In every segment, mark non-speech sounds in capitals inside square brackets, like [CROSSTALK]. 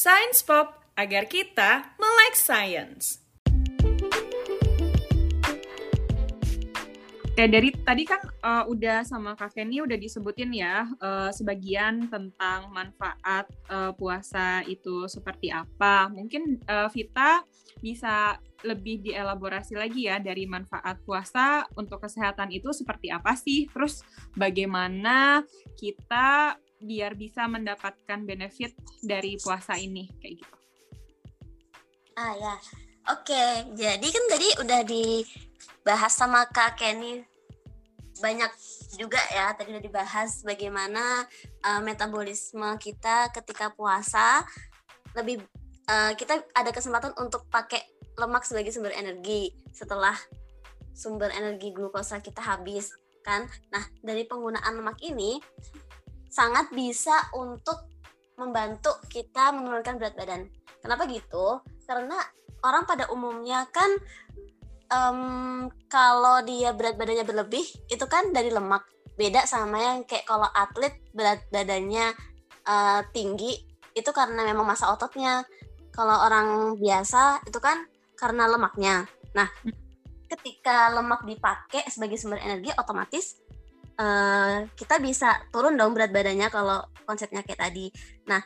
Science Pop agar kita melek science. Oke, dari tadi kan uh, udah sama Kak Kenny udah disebutin ya uh, sebagian tentang manfaat uh, puasa itu seperti apa. Mungkin uh, Vita bisa lebih dielaborasi lagi ya dari manfaat puasa untuk kesehatan itu seperti apa sih? Terus bagaimana kita biar bisa mendapatkan benefit dari puasa ini kayak gitu. Ah ya. Oke, jadi kan tadi udah dibahas sama Kak Kenny banyak juga ya tadi udah dibahas bagaimana uh, metabolisme kita ketika puasa lebih uh, kita ada kesempatan untuk pakai lemak sebagai sumber energi setelah sumber energi glukosa kita habis kan. Nah, dari penggunaan lemak ini sangat bisa untuk membantu kita menurunkan berat badan. Kenapa gitu? Karena orang pada umumnya kan um, kalau dia berat badannya berlebih itu kan dari lemak beda sama yang kayak kalau atlet berat badannya uh, tinggi itu karena memang masa ototnya kalau orang biasa itu kan karena lemaknya nah ketika lemak dipakai sebagai sumber energi otomatis uh, kita bisa turun dong berat badannya kalau konsepnya kayak tadi. Nah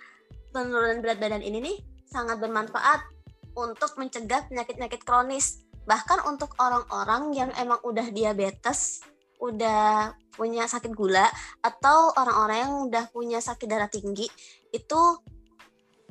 penurunan berat badan ini nih sangat bermanfaat untuk mencegah penyakit-penyakit kronis. Bahkan untuk orang-orang yang emang udah diabetes udah punya sakit gula atau orang-orang yang udah punya sakit darah tinggi itu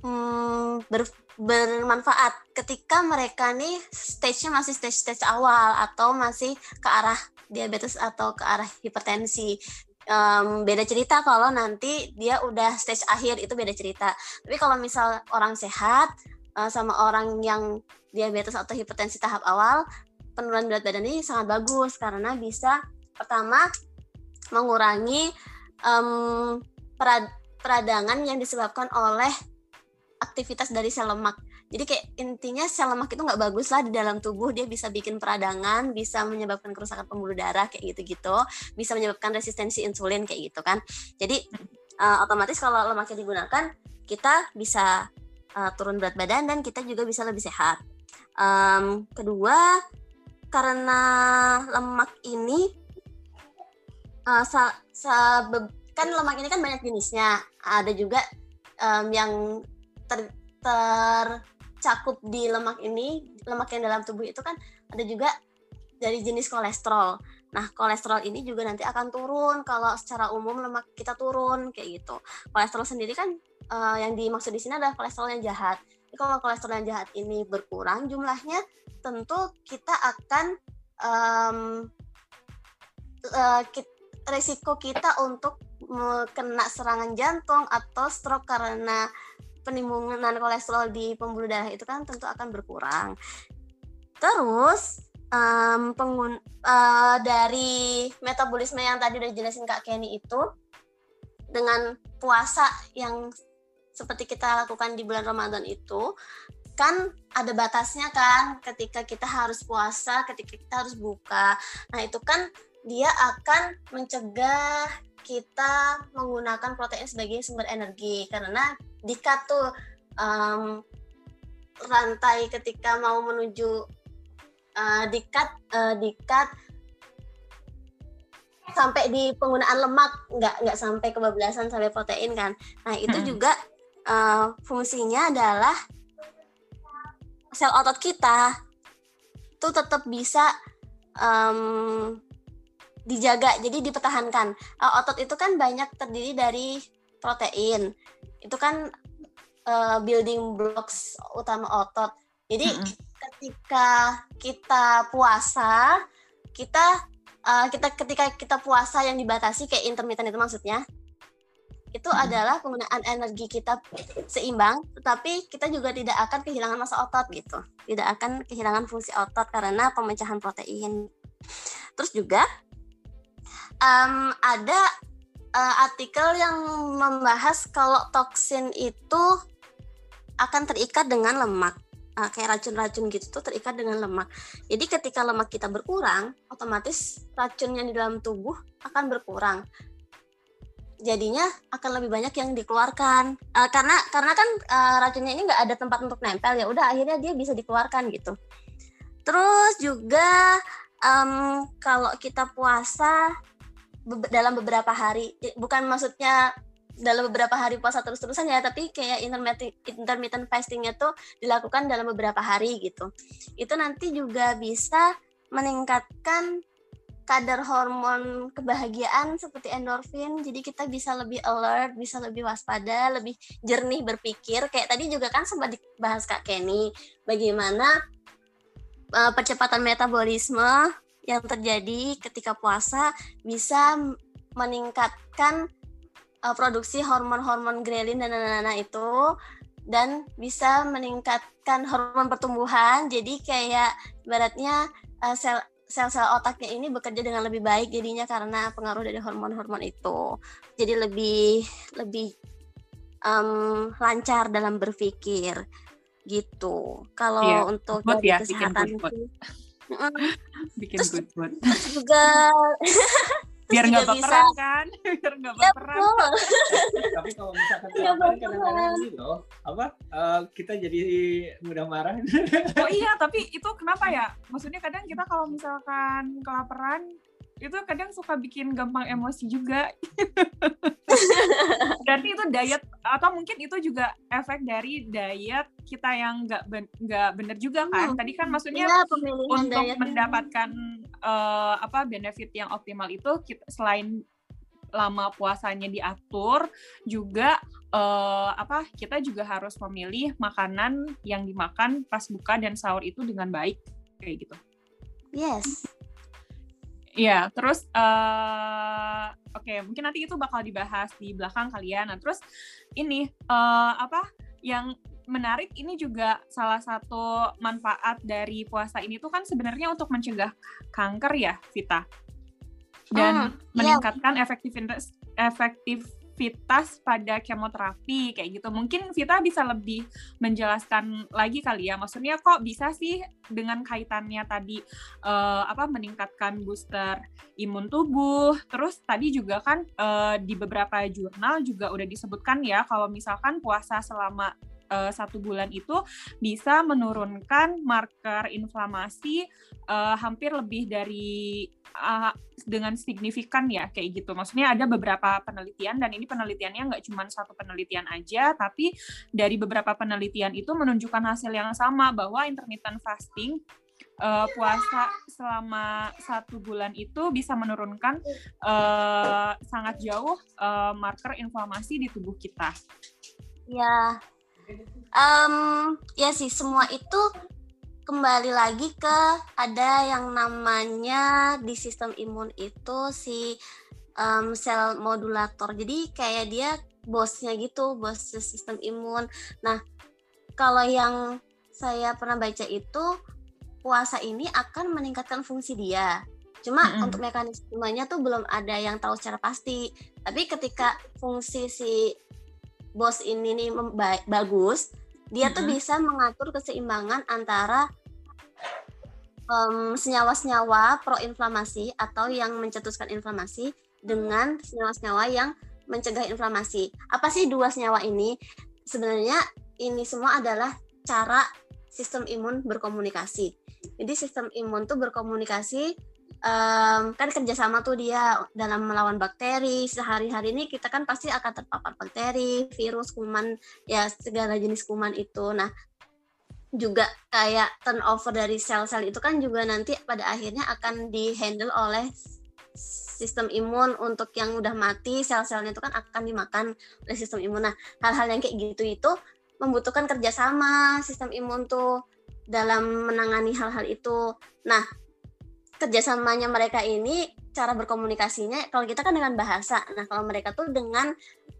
hmm, ber, bermanfaat ketika mereka nih stage-nya masih stage-stage awal atau masih ke arah diabetes atau ke arah hipertensi. Um, beda cerita kalau nanti dia udah stage akhir itu beda cerita. Tapi kalau misal orang sehat uh, sama orang yang diabetes atau hipertensi tahap awal, penurunan berat badan ini sangat bagus karena bisa pertama mengurangi um, perad peradangan yang disebabkan oleh aktivitas dari sel lemak. Jadi kayak intinya sel lemak itu nggak bagus lah di dalam tubuh, dia bisa bikin peradangan, bisa menyebabkan kerusakan pembuluh darah kayak gitu-gitu, bisa menyebabkan resistensi insulin kayak gitu kan. Jadi uh, otomatis kalau lemaknya digunakan, kita bisa uh, turun berat badan dan kita juga bisa lebih sehat. Um, kedua, karena lemak ini uh, sa, kan lemak ini kan banyak jenisnya. Ada juga um, yang ter, tercakup di lemak ini, lemak yang dalam tubuh itu kan ada juga dari jenis kolesterol. Nah, kolesterol ini juga nanti akan turun kalau secara umum lemak kita turun kayak gitu. Kolesterol sendiri kan uh, yang dimaksud di sini adalah kolesterol yang jahat. Jadi kalau kolesterol yang jahat ini berkurang jumlahnya, tentu kita akan um, uh, kit, resiko kita untuk kena serangan jantung atau stroke karena penimbunan kolesterol di pembuluh darah itu kan tentu akan berkurang. Terus um, pengun uh, dari metabolisme yang tadi udah jelasin Kak Kenny itu dengan puasa yang seperti kita lakukan di bulan Ramadan itu kan ada batasnya kan ketika kita harus puasa, ketika kita harus buka. Nah, itu kan dia akan mencegah kita menggunakan protein sebagai sumber energi karena jika tuh um, rantai ketika mau menuju uh, dikat uh, dikat sampai di penggunaan lemak nggak nggak sampai kebablasan sampai protein kan nah itu hmm. juga uh, fungsinya adalah sel otot kita itu tetap bisa um, dijaga jadi dipertahankan uh, otot itu kan banyak terdiri dari protein itu kan uh, building blocks utama otot jadi mm -hmm. ketika kita puasa kita uh, kita ketika kita puasa yang dibatasi kayak intermittent itu maksudnya itu hmm. adalah penggunaan energi kita seimbang, tetapi kita juga tidak akan kehilangan masa otot gitu, tidak akan kehilangan fungsi otot karena pemecahan protein. Terus juga um, ada uh, artikel yang membahas kalau toksin itu akan terikat dengan lemak uh, kayak racun-racun gitu tuh terikat dengan lemak. Jadi ketika lemak kita berkurang, otomatis racun yang di dalam tubuh akan berkurang. jadinya akan lebih banyak yang dikeluarkan uh, karena karena kan uh, racunnya ini nggak ada tempat untuk nempel ya udah akhirnya dia bisa dikeluarkan gitu terus juga um, kalau kita puasa be dalam beberapa hari bukan maksudnya dalam beberapa hari puasa terus-terusan ya tapi kayak intermittent intermittent fastingnya tuh dilakukan dalam beberapa hari gitu. Itu nanti juga bisa meningkatkan kadar hormon kebahagiaan seperti endorfin. Jadi kita bisa lebih alert bisa lebih waspada lebih jernih berpikir. Kayak tadi juga kan sempat dibahas kak Kenny bagaimana uh, percepatan metabolisme yang terjadi ketika puasa bisa meningkatkan uh, produksi hormon-hormon grelin dan nana itu dan bisa meningkatkan hormon pertumbuhan jadi kayak beratnya uh, sel sel-sel otaknya ini bekerja dengan lebih baik jadinya karena pengaruh dari hormon-hormon itu. Jadi lebih lebih um, lancar dalam berpikir gitu. Kalau yeah, untuk dari ya, kesehatan bikin itu, [LAUGHS] bikin terus, good mood. terus juga [LAUGHS] biar nggak baperan bisa. kan? [LAUGHS] Biar nggak iya, baperan. ya, tapi kalau misalkan baperan. kadang-kadang ini loh apa uh, kita jadi mudah marah. Oh iya tapi itu kenapa ya? Maksudnya kadang kita kalau misalkan kelaparan itu kadang suka bikin gampang emosi juga. [LAUGHS] Berarti itu diet atau mungkin itu juga efek dari diet kita yang nggak nggak ben, bener juga kan? Hmm. Tadi kan maksudnya ya, untuk mendapatkan uh, apa benefit yang optimal itu kita, selain lama puasanya diatur juga uh, apa kita juga harus memilih makanan yang dimakan pas buka dan sahur itu dengan baik kayak gitu. Yes. Iya, terus uh, oke, okay, mungkin nanti itu bakal dibahas di belakang kalian. Nah, terus ini uh, apa yang menarik ini juga salah satu manfaat dari puasa ini tuh kan sebenarnya untuk mencegah kanker ya, Vita. Dan hmm, meningkatkan yeah. efektivitas efektif Vitas pada kemoterapi kayak gitu. Mungkin Vita bisa lebih menjelaskan lagi kali ya. Maksudnya kok bisa sih dengan kaitannya tadi uh, apa meningkatkan booster imun tubuh. Terus tadi juga kan uh, di beberapa jurnal juga udah disebutkan ya kalau misalkan puasa selama uh, satu bulan itu bisa menurunkan marker inflamasi uh, hampir lebih dari uh, dengan signifikan ya kayak gitu. Maksudnya ada beberapa penelitian dan ini penelitiannya nggak cuma satu penelitian aja, tapi dari beberapa penelitian itu menunjukkan hasil yang sama bahwa intermittent fasting uh, puasa selama satu bulan itu bisa menurunkan uh, sangat jauh uh, marker inflamasi di tubuh kita. Ya, um, ya sih semua itu kembali lagi ke ada yang namanya di sistem imun itu si um, sel modulator. Jadi kayak dia bosnya gitu, bos sistem imun. Nah, kalau yang saya pernah baca itu puasa ini akan meningkatkan fungsi dia. Cuma mm -hmm. untuk mekanismenya tuh belum ada yang tahu secara pasti. Tapi ketika fungsi si bos ini nih bagus, dia tuh bisa mengatur keseimbangan antara um, senyawa-senyawa proinflamasi atau yang mencetuskan inflamasi dengan senyawa-senyawa yang mencegah inflamasi. Apa sih dua senyawa ini? Sebenarnya ini semua adalah cara sistem imun berkomunikasi. Jadi sistem imun tuh berkomunikasi um, kan kerjasama tuh dia dalam melawan bakteri sehari-hari ini kita kan pasti akan terpapar bakteri virus kuman ya segala jenis kuman itu nah juga kayak turnover dari sel-sel itu kan juga nanti pada akhirnya akan dihandle oleh sistem imun untuk yang udah mati sel-selnya itu kan akan dimakan oleh sistem imun. Nah hal-hal yang kayak gitu itu membutuhkan kerjasama sistem imun tuh dalam menangani hal-hal itu. Nah kerjasamanya mereka ini cara berkomunikasinya kalau kita kan dengan bahasa. Nah kalau mereka tuh dengan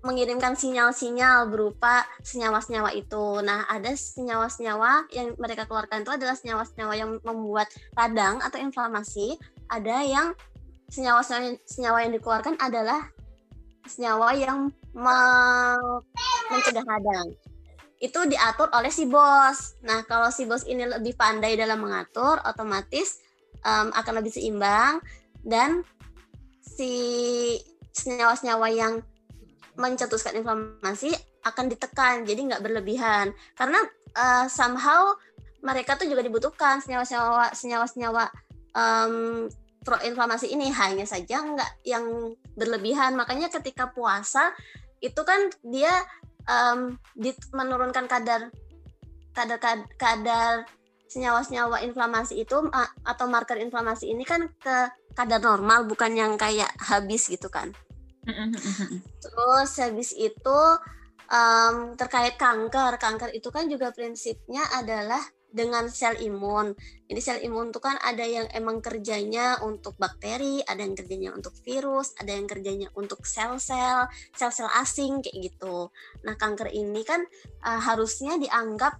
mengirimkan sinyal-sinyal berupa senyawa-senyawa itu. Nah ada senyawa-senyawa yang mereka keluarkan itu adalah senyawa-senyawa yang membuat radang atau inflamasi. Ada yang senyawa-senyawa senyawa yang dikeluarkan adalah senyawa yang mencegah radang. Itu diatur oleh si bos. Nah, kalau si bos ini lebih pandai dalam mengatur, otomatis um, akan lebih seimbang dan si senyawa-senyawa yang mencetuskan inflamasi akan ditekan jadi nggak berlebihan. Karena uh, somehow mereka tuh juga dibutuhkan senyawa-senyawa senyawa-senyawa um, proinflamasi ini. Hanya saja nggak yang berlebihan. Makanya ketika puasa itu kan dia um, menurunkan kadar kadar kadar senyawa-senyawa inflamasi itu atau marker inflamasi ini kan ke kadar normal bukan yang kayak habis gitu kan Terus habis itu um, terkait kanker, kanker itu kan juga prinsipnya adalah dengan sel imun. Jadi sel imun itu kan ada yang emang kerjanya untuk bakteri, ada yang kerjanya untuk virus, ada yang kerjanya untuk sel-sel, sel-sel asing kayak gitu. Nah, kanker ini kan uh, harusnya dianggap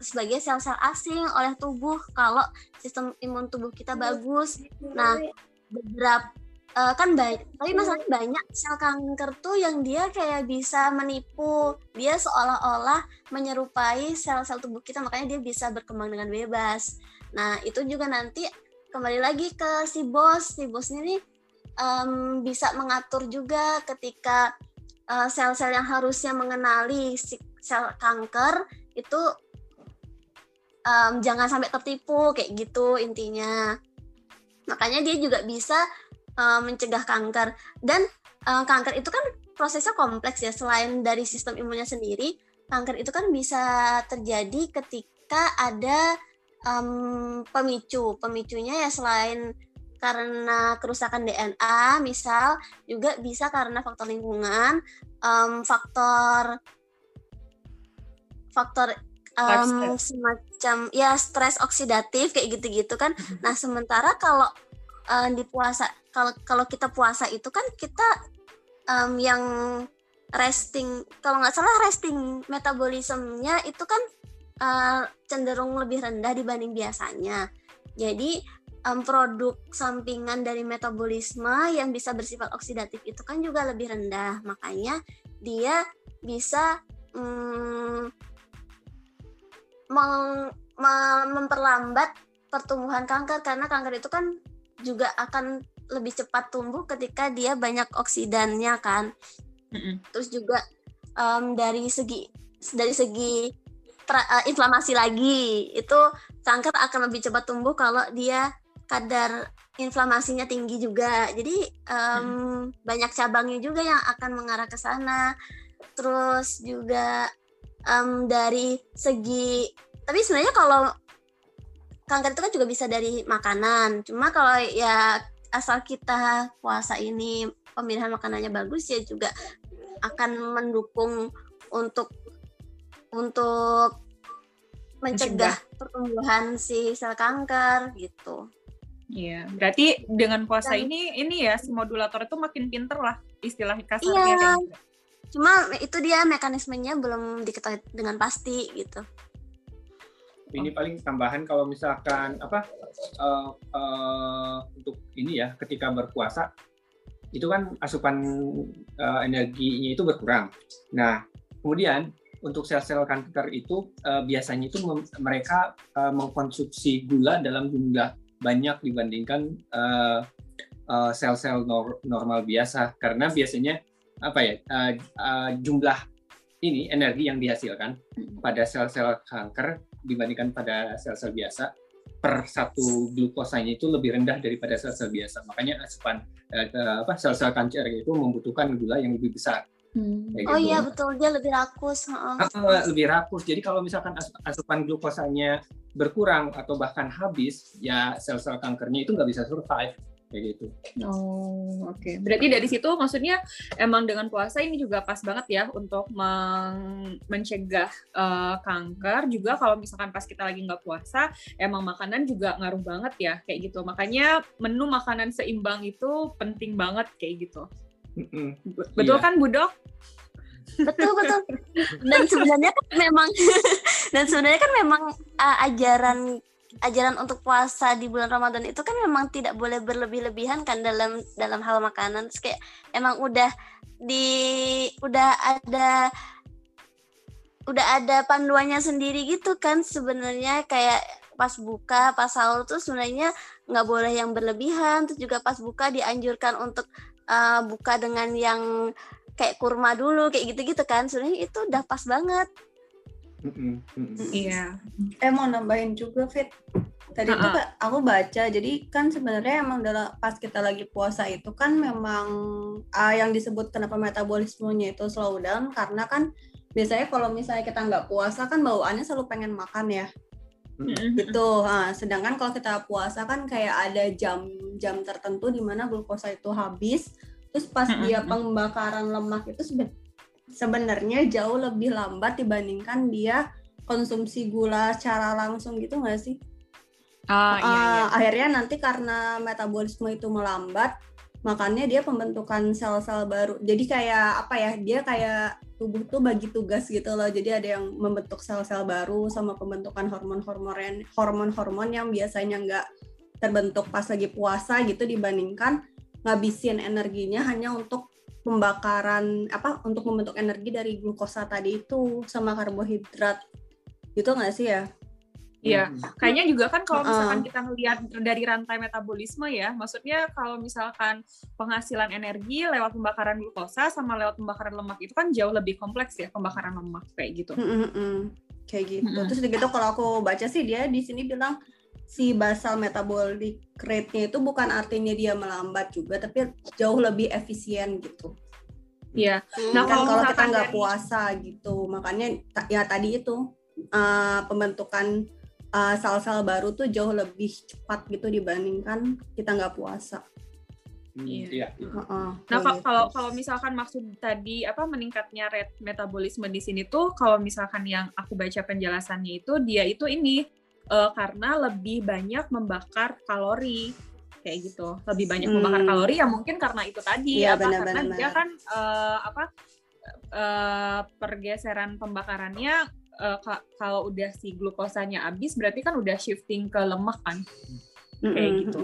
sebagai sel-sel asing oleh tubuh kalau sistem imun tubuh kita bagus. Nah, beberapa uh, kan banyak tapi masalahnya banyak sel kanker tuh yang dia kayak bisa menipu. Dia seolah-olah menyerupai sel-sel tubuh kita makanya dia bisa berkembang dengan bebas. Nah itu juga nanti kembali lagi ke si bos. Si bos ini um, bisa mengatur juga ketika uh, sel-sel yang harusnya mengenali si sel kanker itu um, jangan sampai tertipu kayak gitu intinya. Makanya dia juga bisa uh, mencegah kanker. Dan uh, kanker itu kan prosesnya kompleks ya. Selain dari sistem imunnya sendiri kanker itu kan bisa terjadi ketika ada um, pemicu. Pemicunya ya selain karena kerusakan DNA misal juga bisa karena faktor lingkungan. Um, faktor faktor um, semacam ya stres oksidatif kayak gitu-gitu kan. Mm-hmm. nah sementara kalau uh, di puasa kalau kalau kita puasa itu kan kita um, yang resting kalau nggak salah resting metabolismenya itu kan uh, cenderung lebih rendah dibanding biasanya. Jadi um, produk sampingan dari metabolisme yang bisa bersifat oksidatif itu kan juga lebih rendah. Makanya dia bisa um, meng, memperlambat pertumbuhan kanker karena kanker itu kan juga akan lebih cepat tumbuh ketika dia banyak oksidannya kan. Terus juga um, dari segi dari segi tra, uh, inflamasi lagi itu kanker akan lebih cepat tumbuh kalau dia kadar inflamasinya tinggi juga. Jadi um, mm. banyak cabangnya juga yang akan mengarah ke sana. Terus juga um, dari segi tapi sebenarnya kalau kanker itu kan juga bisa dari makanan. Cuma kalau ya asal kita puasa ini pemilihan makanannya bagus ya juga akan mendukung untuk untuk mencegah, pertumbuhan si sel kanker gitu. Iya, berarti dengan puasa Dan, ini ini ya si modulator itu makin pinter lah istilah kasarnya. Iya. Cuma itu dia mekanismenya belum diketahui dengan pasti gitu ini paling tambahan kalau misalkan apa uh, uh, untuk ini ya ketika berpuasa itu kan asupan uh, energinya itu berkurang. Nah kemudian untuk sel-sel kanker itu uh, biasanya itu mereka uh, mengkonsumsi gula dalam jumlah banyak dibandingkan uh, uh, sel-sel nor normal biasa karena biasanya apa ya uh, uh, jumlah ini energi yang dihasilkan pada sel-sel kanker dibandingkan pada sel-sel biasa per satu glukosanya itu lebih rendah daripada sel-sel biasa. Makanya asupan eh, apa sel-sel kanker itu membutuhkan gula yang lebih besar. Hmm. Oh gitu. iya betul dia lebih rakus. Uh, lebih rakus. Jadi kalau misalkan asupan glukosanya berkurang atau bahkan habis, ya sel-sel kankernya itu nggak bisa survive kayak gitu. Oh, oke. Okay. Berarti dari situ maksudnya emang dengan puasa ini juga pas banget ya untuk men mencegah uh, kanker juga kalau misalkan pas kita lagi nggak puasa emang makanan juga ngaruh banget ya kayak gitu. Makanya menu makanan seimbang itu penting banget kayak gitu. Mm -mm. Betul iya. kan Budok? betul betul dan sebenarnya kan memang [LAUGHS] dan sebenarnya kan memang uh, ajaran ajaran untuk puasa di bulan Ramadan itu kan memang tidak boleh berlebih-lebihan kan dalam dalam hal makanan. Terus kayak emang udah di udah ada udah ada panduannya sendiri gitu kan sebenarnya kayak pas buka pas sahur tuh sebenarnya nggak boleh yang berlebihan terus juga pas buka dianjurkan untuk uh, buka dengan yang kayak kurma dulu kayak gitu-gitu kan sebenarnya itu udah pas banget. Iya. Eh mau nambahin juga Fit. Tadi. Kak, aku baca jadi kan sebenarnya emang dalam pas kita lagi puasa itu kan memang ah, yang disebut kenapa metabolismenya itu slow down karena kan biasanya kalau misalnya kita nggak puasa kan bawaannya selalu pengen makan ya gitu. Nah, sedangkan kalau kita puasa kan kayak ada jam-jam tertentu di mana glukosa itu habis. Terus pas dia pembakaran lemak itu sebenarnya jauh lebih lambat dibandingkan dia konsumsi gula secara langsung gitu nggak sih? Ah, iya, iya. Uh, akhirnya nanti karena metabolisme itu melambat, makanya dia pembentukan sel-sel baru. Jadi kayak apa ya? Dia kayak tubuh tuh bagi tugas gitu loh. Jadi ada yang membentuk sel-sel baru sama pembentukan hormon-hormon hormon-hormon yang biasanya nggak terbentuk pas lagi puasa gitu dibandingkan ngabisin energinya hanya untuk pembakaran apa untuk membentuk energi dari glukosa tadi itu sama karbohidrat gitu nggak sih ya? Iya. Mm-mm. Kayaknya juga kan kalau misalkan kita ngelihat dari rantai metabolisme ya, maksudnya kalau misalkan penghasilan energi lewat pembakaran glukosa sama lewat pembakaran lemak itu kan jauh lebih kompleks ya pembakaran lemak kayak gitu. Mm-mm-mm. kayak gitu. Mm-mm. Terus gitu kalau aku baca sih dia di sini bilang si basal metabolic rate-nya itu bukan artinya dia melambat juga, tapi jauh lebih efisien gitu. Iya. Hmm. Nah, kan kalau kalau kita nggak dari- puasa gitu, makanya ya tadi itu uh, pembentukan uh, sel-sel baru tuh jauh lebih cepat gitu dibandingkan kita nggak puasa. Hmm, Iya. Iya. Heeh, Nah, kalau gitu. kalau kalau misalkan maksud tadi apa meningkatnya rate metabolisme di sini tuh kalau misalkan yang aku baca penjelasannya itu dia itu ini eh, karena lebih banyak membakar kalori kayak gitu. Lebih banyak Hmm. membakar kalori ya mungkin karena itu tadi Iya, apa benar, karena dia kan eh, apa eh, pergeseran pembakarannya ka- kalau udah si glukosanya habis berarti kan udah shifting ke lemak kan. kayak Mm-mm, gitu.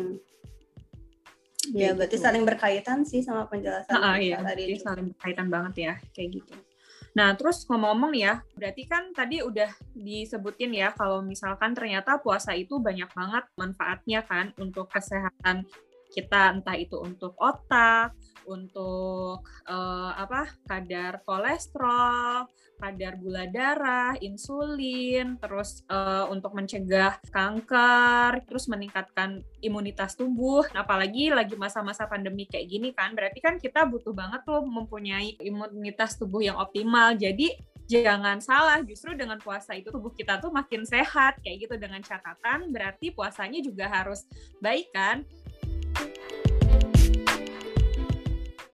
Kayak Ya, berarti gitu. saling berkaitan sih sama penjelasan Ah, iya, tadi juga. saling berkaitan banget ya, kayak gitu. Nah, terus ngomong-ngomong ya, berarti kan tadi udah disebutin ya kalau misalkan ternyata puasa itu banyak banget manfaatnya kan untuk kesehatan kita, entah itu untuk otak, untuk eh, apa kadar kolesterol, kadar gula darah, insulin, terus eh, untuk mencegah kanker, terus meningkatkan imunitas tubuh. Apalagi lagi masa-masa pandemi kayak gini kan, berarti kan kita butuh banget tuh mempunyai imunitas tubuh yang optimal. Jadi jangan salah, justru dengan puasa itu tubuh kita tuh makin sehat kayak gitu dengan catatan berarti puasanya juga harus baik kan.